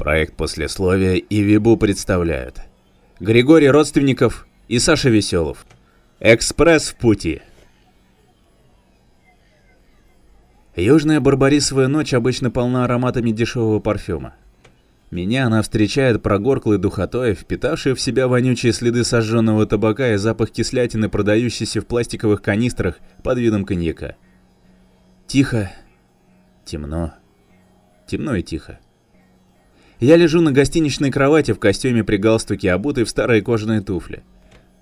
Проект послесловия и Вибу представляют. Григорий Родственников и Саша Веселов. Экспресс в пути. Южная барбарисовая ночь обычно полна ароматами дешевого парфюма. Меня она встречает прогорклой духотой, впитавшей в себя вонючие следы сожженного табака и запах кислятины, продающийся в пластиковых канистрах под видом коньяка. Тихо, темно, темно и тихо. Я лежу на гостиничной кровати в костюме при галстуке, обутый в старые кожаные туфли.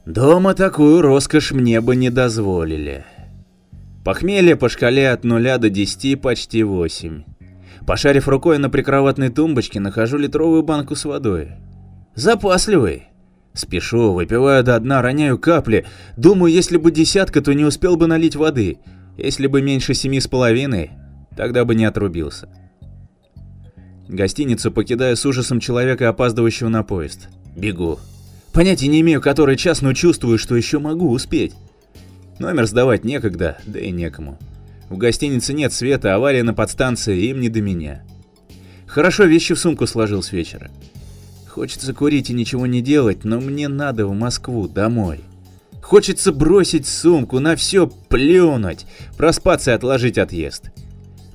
Дома такую роскошь мне бы не дозволили. Похмелье по шкале от 0 до 10 почти 8. Пошарив рукой на прикроватной тумбочке, нахожу литровую банку с водой. Запасливый. Спешу, выпиваю до дна, роняю капли. Думаю, если бы десятка, то не успел бы налить воды. Если бы меньше семи с половиной, тогда бы не отрубился. Гостиницу покидаю с ужасом человека, опаздывающего на поезд. Бегу. Понятия не имею, который час, но чувствую, что еще могу успеть. Номер сдавать некогда, да и некому. В гостинице нет света, авария на подстанции, им не до меня. Хорошо, вещи в сумку сложил с вечера. Хочется курить и ничего не делать, но мне надо в Москву, домой. Хочется бросить сумку, на все плюнуть, проспаться и отложить отъезд.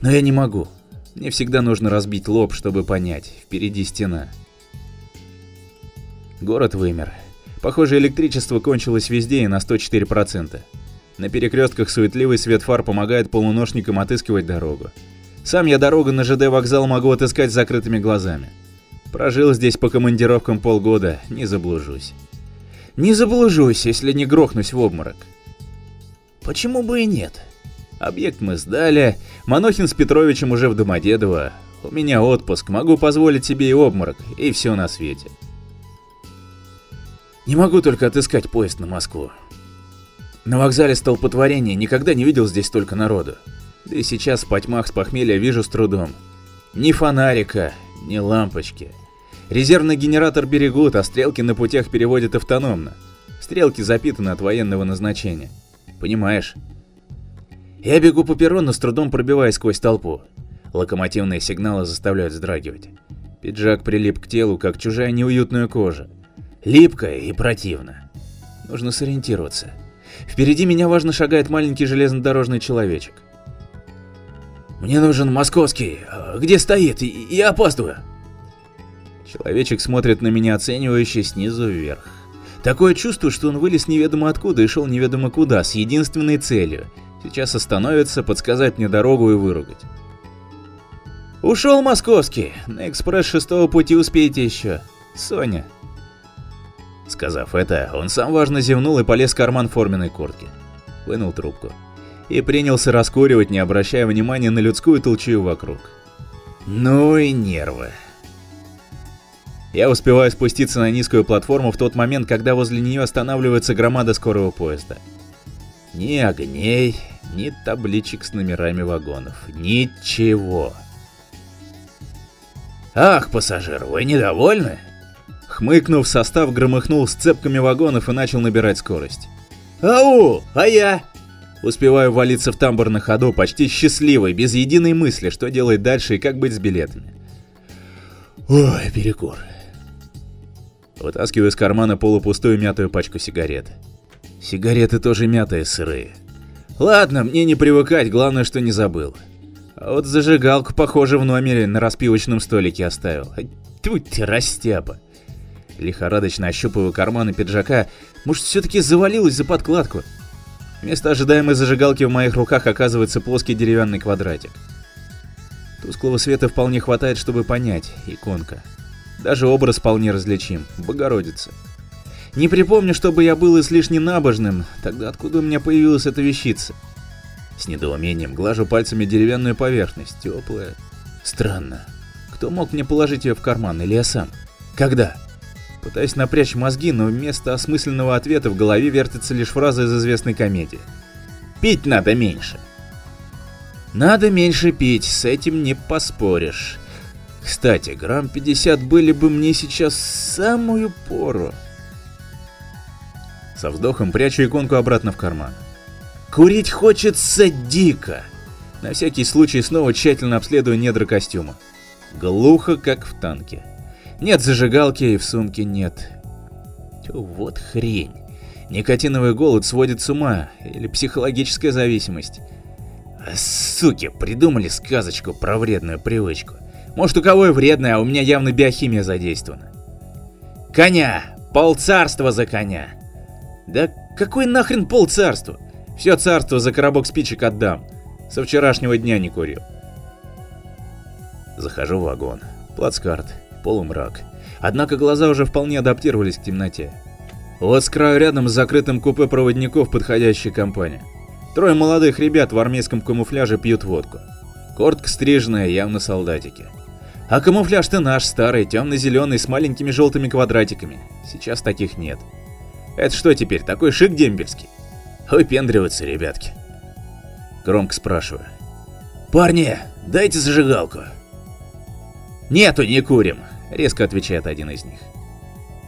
Но я не могу. Мне всегда нужно разбить лоб, чтобы понять, впереди стена. Город вымер. Похоже, электричество кончилось везде и на 104%. На перекрестках суетливый свет фар помогает полуношникам отыскивать дорогу. Сам я дорогу на ЖД вокзал могу отыскать с закрытыми глазами. Прожил здесь по командировкам полгода, не заблужусь. Не заблужусь, если не грохнусь в обморок. Почему бы и нет? Объект мы сдали, Манохин с Петровичем уже в Домодедово. У меня отпуск, могу позволить себе и обморок, и все на свете. Не могу только отыскать поезд на Москву. На вокзале столпотворение, никогда не видел здесь столько народу. Да и сейчас в потьмах с похмелья вижу с трудом. Ни фонарика, ни лампочки. Резервный генератор берегут, а стрелки на путях переводят автономно. Стрелки запитаны от военного назначения. Понимаешь? Я бегу по перрону, с трудом пробиваясь сквозь толпу. Локомотивные сигналы заставляют вздрагивать. Пиджак прилип к телу, как чужая неуютная кожа. Липкая и противно. Нужно сориентироваться. Впереди меня важно шагает маленький железнодорожный человечек. «Мне нужен московский. А где стоит? Я опаздываю». Человечек смотрит на меня оценивающе снизу вверх. Такое чувство, что он вылез неведомо откуда и шел неведомо куда, с единственной целью Сейчас остановится, подсказать мне дорогу и выругать. Ушел московский. На экспресс шестого пути успеете еще. Соня. Сказав это, он сам важно зевнул и полез в карман форменной куртки. Вынул трубку. И принялся раскуривать, не обращая внимания на людскую толчую вокруг. Ну и нервы. Я успеваю спуститься на низкую платформу в тот момент, когда возле нее останавливается громада скорого поезда. Ни огней, ни табличек с номерами вагонов, ничего. «Ах, пассажир, вы недовольны?» Хмыкнув, состав громыхнул сцепками вагонов и начал набирать скорость. «Ау, а я?» Успеваю валиться в тамбур на ходу, почти счастливый, без единой мысли, что делать дальше и как быть с билетами. Ой, перекур. Вытаскиваю из кармана полупустую мятую пачку сигарет. Сигареты тоже мятые, сырые. Ладно, мне не привыкать, главное, что не забыл. А вот зажигалку, похоже, в номере на распивочном столике оставил. Тьфу ты, растяпа. Лихорадочно ощупываю карманы пиджака. Может, все-таки завалилась за подкладку? Вместо ожидаемой зажигалки в моих руках оказывается плоский деревянный квадратик. Тусклого света вполне хватает, чтобы понять. Иконка. Даже образ вполне различим. Богородица. Не припомню, чтобы я был излишне набожным, тогда откуда у меня появилась эта вещица? С недоумением глажу пальцами деревянную поверхность, теплая. Странно. Кто мог мне положить ее в карман, или я сам? Когда? Пытаюсь напрячь мозги, но вместо осмысленного ответа в голове вертится лишь фраза из известной комедии. Пить надо меньше. Надо меньше пить, с этим не поспоришь. Кстати, грамм 50 были бы мне сейчас самую пору. Со вздохом прячу иконку обратно в карман. Курить хочется дико. На всякий случай снова тщательно обследую недра костюма. Глухо, как в танке. Нет зажигалки и в сумке нет. Тю, вот хрень. Никотиновый голод сводит с ума, или психологическая зависимость. А, суки, придумали сказочку про вредную привычку. Может у кого и вредная, а у меня явно биохимия задействована. Коня! Полцарства за коня! Да какой нахрен полцарства? Все царство за коробок спичек отдам. Со вчерашнего дня не курил. Захожу в вагон. Плацкарт. Полумрак. Однако глаза уже вполне адаптировались к темноте. Вот с краю рядом с закрытым купе проводников подходящая компания. Трое молодых ребят в армейском камуфляже пьют водку. Кортка стриженная, явно солдатики. А камуфляж-то наш, старый, темно-зеленый, с маленькими желтыми квадратиками. Сейчас таких нет. Это что теперь, такой шик дембельский? Выпендриваются, ребятки. Громко спрашиваю. «Парни, дайте зажигалку!» «Нету, не курим», — резко отвечает один из них.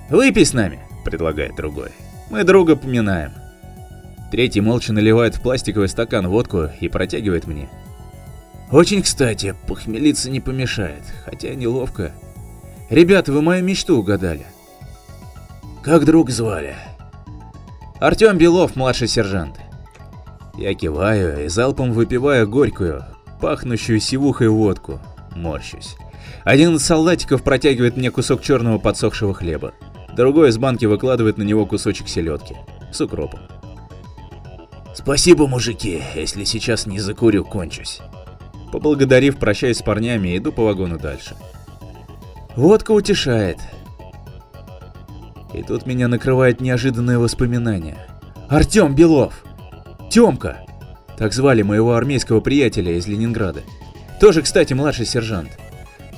«Выпей с нами», — предлагает другой. «Мы друга поминаем». Третий молча наливает в пластиковый стакан водку и протягивает мне. «Очень кстати, похмелиться не помешает, хотя неловко. Ребята, вы мою мечту угадали». «Как друг звали?» «Артем Белов, младший сержант». Я киваю и залпом выпиваю горькую, пахнущую сивухой водку, морщусь. Один из солдатиков протягивает мне кусок черного подсохшего хлеба. Другой из банки выкладывает на него кусочек селедки с укропом. «Спасибо, мужики, если сейчас не закурю, кончусь». Поблагодарив, прощаюсь с парнями и иду по вагону дальше. Водка утешает. И тут меня накрывает неожиданное воспоминание. Артем Белов! Тёмка! Так звали моего армейского приятеля из Ленинграда. Тоже, кстати, младший сержант.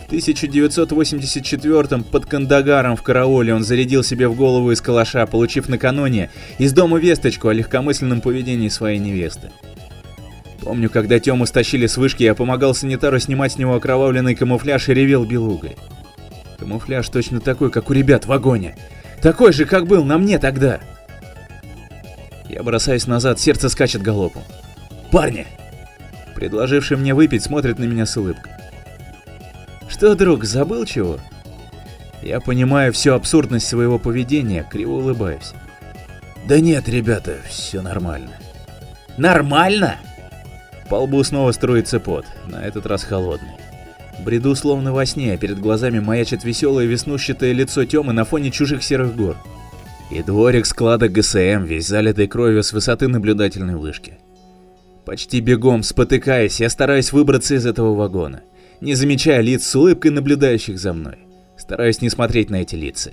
1984 под Кандагаром в карауле он зарядил себе в голову из калаша, получив накануне из дома весточку о легкомысленном поведении своей невесты. Помню, когда Тему стащили с вышки, я помогал санитару снимать с него окровавленный камуфляж и ревел белугой. Камуфляж точно такой, как у ребят в вагоне. Такой же, как был на мне тогда. Я бросаюсь назад, сердце скачет галопом. «Парни!» Предложивший мне выпить смотрит на меня с улыбкой. Что, друг, забыл чего? Я понимаю всю абсурдность своего поведения, криво улыбаюсь. Да нет, ребята, все нормально. Нормально? По лбу снова струится пот, на этот раз холодный. Бреду словно во сне, а перед глазами маячит веселое веснущатое лицо Тёмы на фоне чужих серых гор. И дворик склада ГСМ, весь залитый кровью с высоты наблюдательной вышки. Почти бегом, спотыкаясь, я стараюсь выбраться из этого вагона не замечая лиц с улыбкой наблюдающих за мной. Стараюсь не смотреть на эти лица.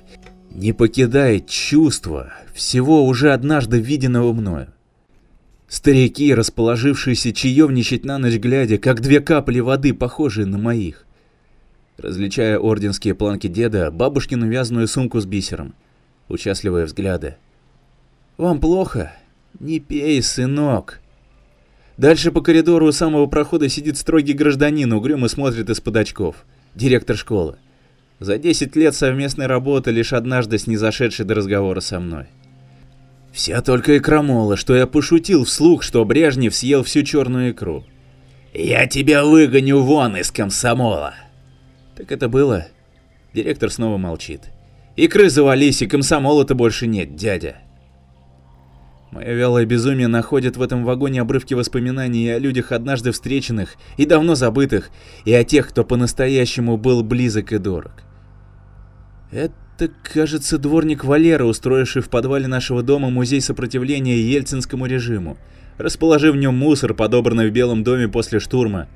Не покидает чувство всего уже однажды виденного мною. Старики, расположившиеся чаевничать на ночь глядя, как две капли воды, похожие на моих. Различая орденские планки деда, бабушкину вязаную сумку с бисером. Участливые взгляды. «Вам плохо? Не пей, сынок!» Дальше по коридору у самого прохода сидит строгий гражданин, угрюмо смотрит из-под очков. Директор школы. За 10 лет совместной работы лишь однажды снизошедший до разговора со мной. Вся только и крамола, что я пошутил вслух, что Брежнев съел всю черную икру. «Я тебя выгоню вон из комсомола!» Так это было. Директор снова молчит. «Икры завались, и комсомола-то больше нет, дядя!» Мое вялое безумие находит в этом вагоне обрывки воспоминаний о людях, однажды встреченных и давно забытых, и о тех, кто по-настоящему был близок и дорог. Это, кажется, дворник Валера, устроивший в подвале нашего дома музей сопротивления ельцинскому режиму, расположив в нем мусор, подобранный в Белом доме после штурма.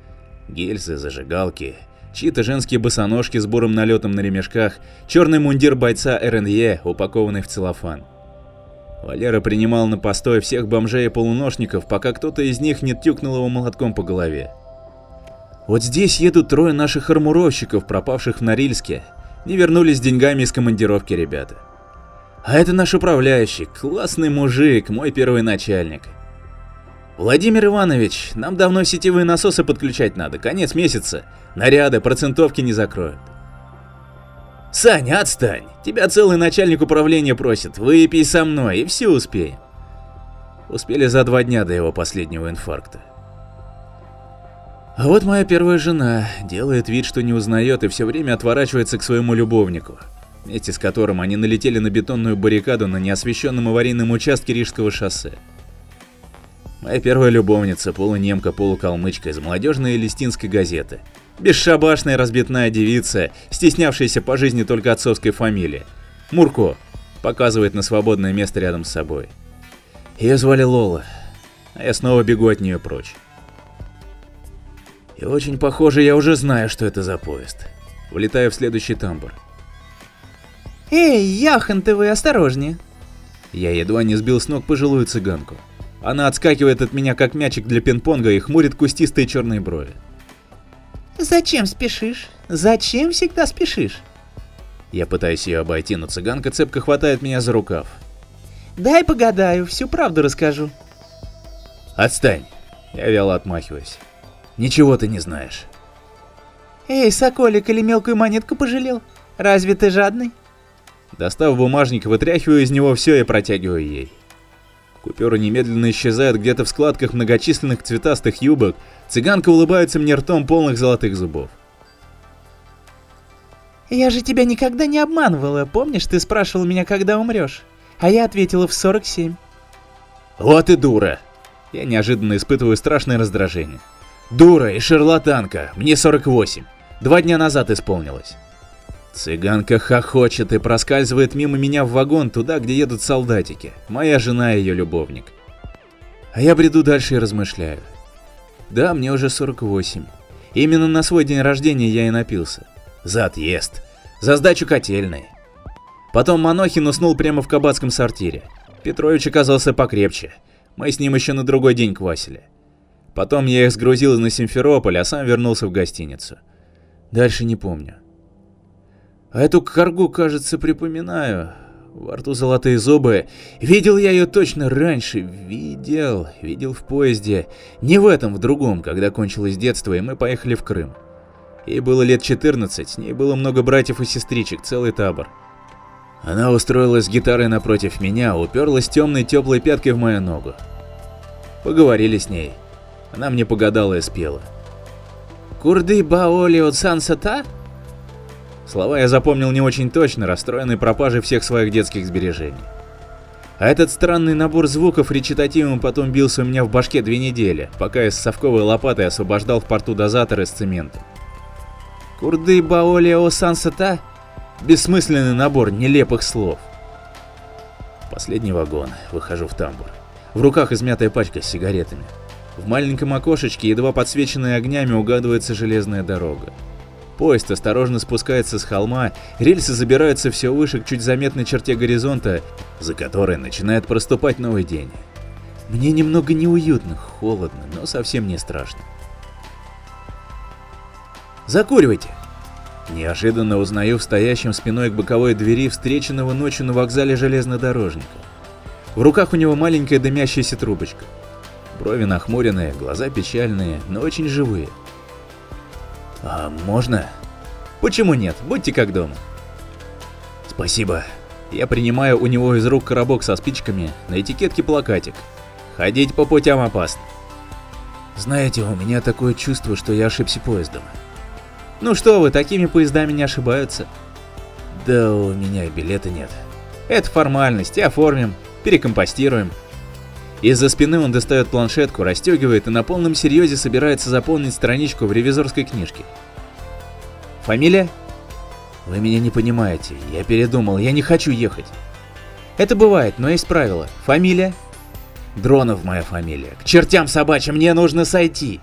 Гильзы, зажигалки, чьи-то женские босоножки с бурым налетом на ремешках, черный мундир бойца РНЕ, упакованный в целлофан. Валера принимал на постой всех бомжей и полуношников, пока кто-то из них не тюкнул его молотком по голове. Вот здесь едут трое наших армуровщиков, пропавших в Норильске. Не вернулись деньгами из командировки ребята. А это наш управляющий, классный мужик, мой первый начальник. Владимир Иванович, нам давно сетевые насосы подключать надо, конец месяца. Наряды, процентовки не закроют. Саня, отстань. Тебя целый начальник управления просит. Выпей со мной, и все успеем. Успели за два дня до его последнего инфаркта. А вот моя первая жена делает вид, что не узнает и все время отворачивается к своему любовнику, вместе с которым они налетели на бетонную баррикаду на неосвещенном аварийном участке Рижского шоссе. Моя первая любовница, полунемка, полукалмычка из молодежной листинской газеты. Бесшабашная разбитная девица, стеснявшаяся по жизни только отцовской фамилии. Мурко показывает на свободное место рядом с собой. Ее звали Лола, а я снова бегу от нее прочь. И очень похоже, я уже знаю, что это за поезд. Влетаю в следующий тамбур. Эй, Яхан-ты вы, осторожнее. Я едва не сбил с ног пожилую цыганку. Она отскакивает от меня, как мячик для пинг-понга, и хмурит кустистые черные брови. Зачем спешишь? Зачем всегда спешишь? Я пытаюсь ее обойти, но цыганка цепко хватает меня за рукав. Дай погадаю, всю правду расскажу. Отстань. Я вяло отмахиваюсь. Ничего ты не знаешь. Эй, соколик, или мелкую монетку пожалел? Разве ты жадный? Достав бумажник, вытряхиваю из него все и протягиваю ей. Купюры немедленно исчезают где-то в складках многочисленных цветастых юбок, цыганка улыбается мне ртом полных золотых зубов. Я же тебя никогда не обманывала, помнишь, ты спрашивал меня, когда умрешь? А я ответила в 47. Вот и дура. Я неожиданно испытываю страшное раздражение. Дура и шарлатанка, мне 48. Два дня назад исполнилось. Цыганка хохочет и проскальзывает мимо меня в вагон туда, где едут солдатики. Моя жена и ее любовник. А я бреду дальше и размышляю. Да, мне уже 48. Именно на свой день рождения я и напился. За отъезд. За сдачу котельной. Потом Манохин уснул прямо в кабацком сортире. Петрович оказался покрепче. Мы с ним еще на другой день квасили. Потом я их сгрузил на Симферополь, а сам вернулся в гостиницу. Дальше не помню. А эту каргу, кажется, припоминаю. Во рту золотые зубы. Видел я ее точно раньше. Видел. Видел в поезде. Не в этом, в другом, когда кончилось детство, и мы поехали в Крым. Ей было лет 14, с ней было много братьев и сестричек, целый табор. Она устроилась с гитарой напротив меня, уперлась темной теплой пяткой в мою ногу. Поговорили с ней. Она мне погадала и спела. «Курды баоли от сансата?» Слова я запомнил не очень точно, расстроенный пропажей всех своих детских сбережений. А этот странный набор звуков речитативом потом бился у меня в башке две недели, пока я с совковой лопатой освобождал в порту дозатор из цемента. «Курды баоли о сансата?» Бессмысленный набор нелепых слов. Последний вагон, выхожу в тамбур. В руках измятая пачка с сигаретами. В маленьком окошечке, едва подсвеченной огнями, угадывается железная дорога. Поезд осторожно спускается с холма, рельсы забираются все выше к чуть заметной черте горизонта, за которой начинает проступать новый день. Мне немного неуютно, холодно, но совсем не страшно. «Закуривайте!» Неожиданно узнаю в стоящем спиной к боковой двери встреченного ночью на вокзале железнодорожника. В руках у него маленькая дымящаяся трубочка. Брови нахмуренные, глаза печальные, но очень живые. «А можно?» «Почему нет? Будьте как дома». «Спасибо». Я принимаю у него из рук коробок со спичками, на этикетке плакатик. «Ходить по путям опасно». Знаете, у меня такое чувство, что я ошибся поездом. Ну что вы, такими поездами не ошибаются. Да у меня билета нет. Это формальность, оформим, перекомпостируем. Из-за спины он достает планшетку, расстегивает и на полном серьезе собирается заполнить страничку в ревизорской книжке. Фамилия? Вы меня не понимаете, я передумал, я не хочу ехать. Это бывает, но есть правило. Фамилия? Дронов моя фамилия. К чертям собачьим, мне нужно сойти.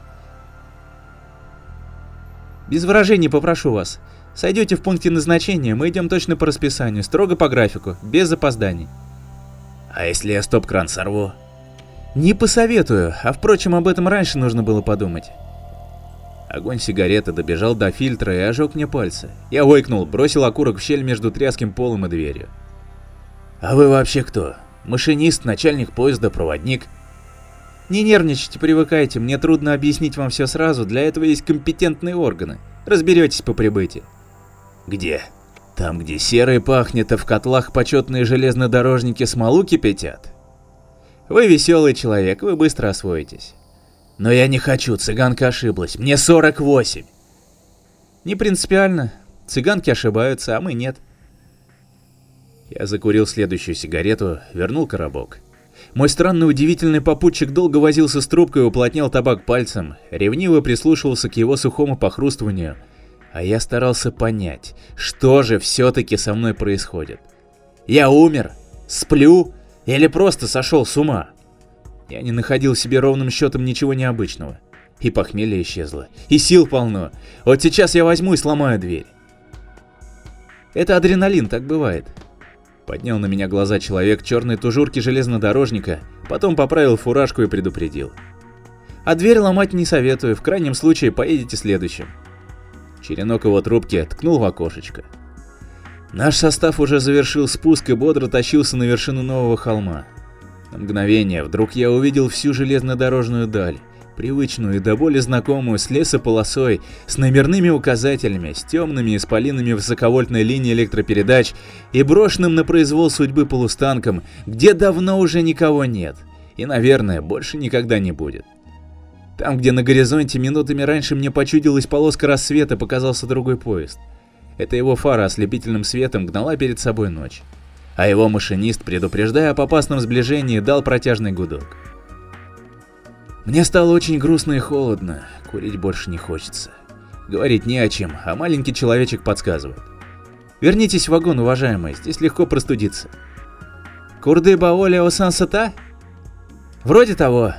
Без выражений попрошу вас. Сойдете в пункте назначения, мы идем точно по расписанию, строго по графику, без запозданий. А если я стоп-кран сорву? Не посоветую, а впрочем, об этом раньше нужно было подумать. Огонь сигареты добежал до фильтра и ожег мне пальцы. Я ойкнул, бросил окурок в щель между тряским полом и дверью. «А вы вообще кто? Машинист, начальник поезда, проводник?» Не нервничайте, привыкайте, мне трудно объяснить вам все сразу, для этого есть компетентные органы. Разберетесь по прибытии. Где? Там, где серый пахнет, а в котлах почетные железнодорожники смолу кипятят? Вы веселый человек, вы быстро освоитесь. Но я не хочу, цыганка ошиблась. Мне 48. Не принципиально. Цыганки ошибаются, а мы нет. Я закурил следующую сигарету, вернул коробок. Мой странный удивительный попутчик долго возился с трубкой и уплотнял табак пальцем, ревниво прислушивался к его сухому похрустыванию, а я старался понять, что же все-таки со мной происходит. Я умер? Сплю? Или просто сошел с ума? Я не находил себе ровным счетом ничего необычного. И похмелье исчезло, и сил полно. Вот сейчас я возьму и сломаю дверь. Это адреналин, так бывает. Поднял на меня глаза человек черной тужурки железнодорожника, потом поправил фуражку и предупредил. А дверь ломать не советую, в крайнем случае поедете следующим. Черенок его трубки ткнул в окошечко. Наш состав уже завершил спуск и бодро тащился на вершину нового холма. На мгновение вдруг я увидел всю железнодорожную даль, привычную и до боли знакомую с лесополосой, с номерными указателями, с темными исполинами высоковольтной линии электропередач и брошенным на произвол судьбы полустанком, где давно уже никого нет и, наверное, больше никогда не будет. Там, где на горизонте минутами раньше мне почудилась полоска рассвета, показался другой поезд. Это его фара ослепительным светом гнала перед собой ночь. А его машинист, предупреждая об опасном сближении, дал протяжный гудок. Мне стало очень грустно и холодно, курить больше не хочется. Говорить не о чем, а маленький человечек подсказывает. Вернитесь в вагон, уважаемые, здесь легко простудиться. Курды Баоли Осансата? Вроде того.